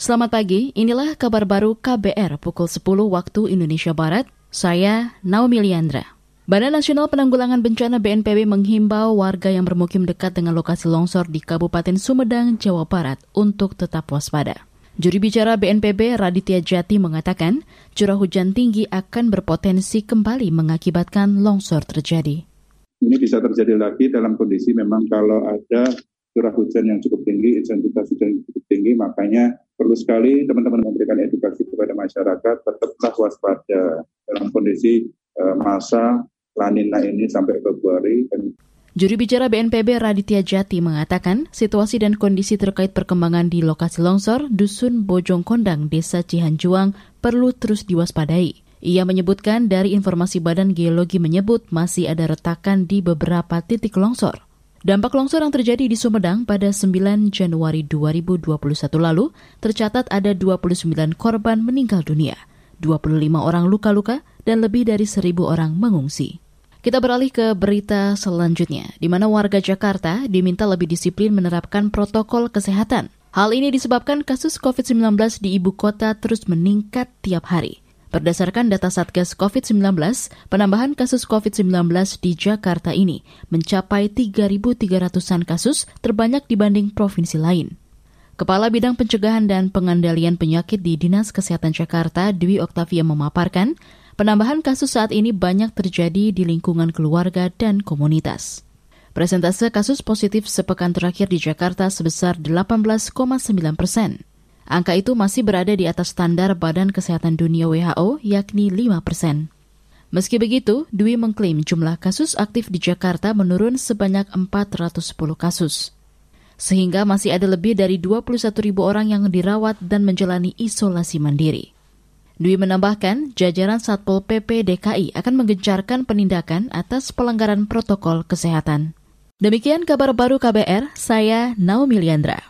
Selamat pagi, inilah kabar baru KBR pukul 10 waktu Indonesia Barat. Saya Naomi Liandra. Badan Nasional Penanggulangan Bencana BNPB menghimbau warga yang bermukim dekat dengan lokasi longsor di Kabupaten Sumedang, Jawa Barat untuk tetap waspada. Juri bicara BNPB Raditya Jati mengatakan, curah hujan tinggi akan berpotensi kembali mengakibatkan longsor terjadi. Ini bisa terjadi lagi dalam kondisi memang kalau ada curah hujan yang cukup tinggi, intensitas hujan yang cukup tinggi, makanya perlu sekali teman-teman memberikan edukasi kepada masyarakat tetaplah waspada dalam kondisi uh, masa lanina ini sampai Februari. Juri bicara BNPB Raditya Jati mengatakan situasi dan kondisi terkait perkembangan di lokasi longsor Dusun Bojong Kondang, Desa Cihanjuang perlu terus diwaspadai. Ia menyebutkan dari informasi Badan Geologi menyebut masih ada retakan di beberapa titik longsor. Dampak longsor yang terjadi di Sumedang pada 9 Januari 2021 lalu tercatat ada 29 korban meninggal dunia, 25 orang luka-luka, dan lebih dari 1.000 orang mengungsi. Kita beralih ke berita selanjutnya, di mana warga Jakarta diminta lebih disiplin menerapkan protokol kesehatan. Hal ini disebabkan kasus COVID-19 di ibu kota terus meningkat tiap hari. Berdasarkan data Satgas COVID-19, penambahan kasus COVID-19 di Jakarta ini mencapai 3.300-an kasus terbanyak dibanding provinsi lain. Kepala Bidang Pencegahan dan Pengendalian Penyakit di Dinas Kesehatan Jakarta, Dwi Oktavia memaparkan, penambahan kasus saat ini banyak terjadi di lingkungan keluarga dan komunitas. Presentase kasus positif sepekan terakhir di Jakarta sebesar 18,9 persen. Angka itu masih berada di atas standar Badan Kesehatan Dunia WHO, yakni 5 persen. Meski begitu, Dwi mengklaim jumlah kasus aktif di Jakarta menurun sebanyak 410 kasus. Sehingga masih ada lebih dari 21 ribu orang yang dirawat dan menjalani isolasi mandiri. Dwi menambahkan, jajaran Satpol PP DKI akan menggencarkan penindakan atas pelanggaran protokol kesehatan. Demikian kabar baru KBR, saya Naomi Liandra.